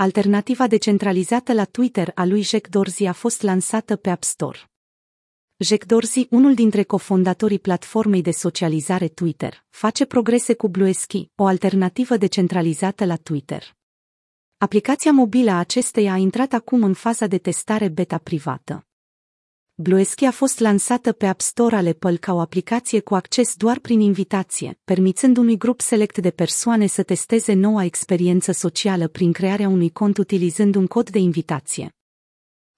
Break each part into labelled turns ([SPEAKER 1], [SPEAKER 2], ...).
[SPEAKER 1] alternativa decentralizată la Twitter a lui Jack Dorsey a fost lansată pe App Store. Jack Dorsey, unul dintre cofondatorii platformei de socializare Twitter, face progrese cu Bluesky, o alternativă decentralizată la Twitter. Aplicația mobilă a acesteia a intrat acum în faza de testare beta privată. Bluesky a fost lansată pe App Store ale Apple ca o aplicație cu acces doar prin invitație, permițând unui grup select de persoane să testeze noua experiență socială prin crearea unui cont utilizând un cod de invitație.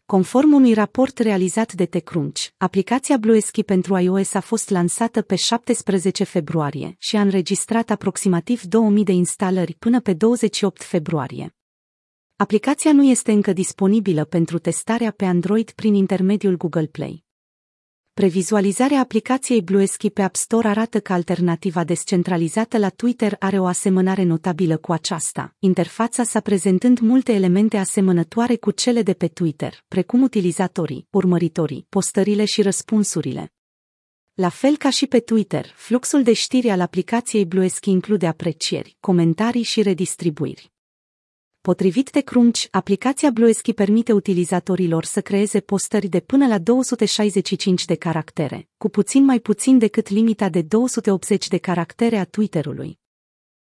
[SPEAKER 1] Conform unui raport realizat de TechCrunch, aplicația Bluesky pentru iOS a fost lansată pe 17 februarie și a înregistrat aproximativ 2000 de instalări până pe 28 februarie. Aplicația nu este încă disponibilă pentru testarea pe Android prin intermediul Google Play. Previzualizarea aplicației Bluesky pe App Store arată că alternativa descentralizată la Twitter are o asemănare notabilă cu aceasta, interfața sa prezentând multe elemente asemănătoare cu cele de pe Twitter, precum utilizatorii, urmăritorii, postările și răspunsurile. La fel ca și pe Twitter, fluxul de știri al aplicației Bluesky include aprecieri, comentarii și redistribuiri. Potrivit de Crunch, aplicația Bluesky permite utilizatorilor să creeze postări de până la 265 de caractere, cu puțin mai puțin decât limita de 280 de caractere a Twitterului.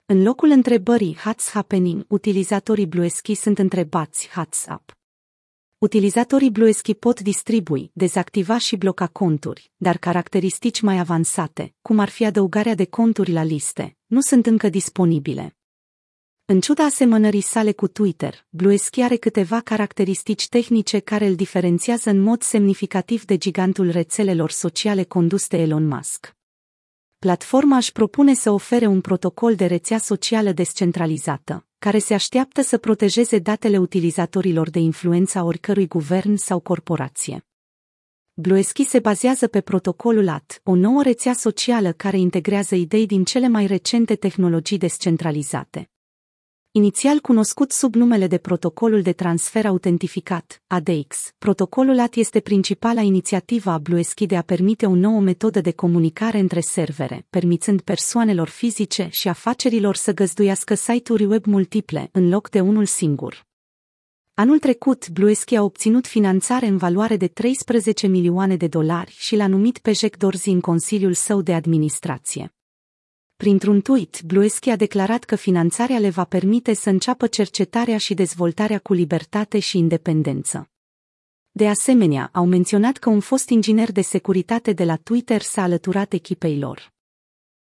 [SPEAKER 1] În locul întrebării What's happening, utilizatorii Bluesky sunt întrebați What's up. Utilizatorii Bluesky pot distribui, dezactiva și bloca conturi, dar caracteristici mai avansate, cum ar fi adăugarea de conturi la liste, nu sunt încă disponibile. În ciuda asemănării sale cu Twitter, Bluesky are câteva caracteristici tehnice care îl diferențiază în mod semnificativ de gigantul rețelelor sociale condus de Elon Musk. Platforma își propune să ofere un protocol de rețea socială descentralizată, care se așteaptă să protejeze datele utilizatorilor de influența oricărui guvern sau corporație. Bluesky se bazează pe protocolul AT, o nouă rețea socială care integrează idei din cele mai recente tehnologii descentralizate. Inițial cunoscut sub numele de Protocolul de Transfer Autentificat, ADX, protocolul AT este principala inițiativă a Bluesky de a permite o nouă metodă de comunicare între servere, permițând persoanelor fizice și afacerilor să găzduiască site-uri web multiple în loc de unul singur. Anul trecut, Bluesky a obținut finanțare în valoare de 13 milioane de dolari și l-a numit pe Jack Dorsey în Consiliul său de administrație. Printr-un tweet, Bluesky a declarat că finanțarea le va permite să înceapă cercetarea și dezvoltarea cu libertate și independență. De asemenea, au menționat că un fost inginer de securitate de la Twitter s-a alăturat echipei lor.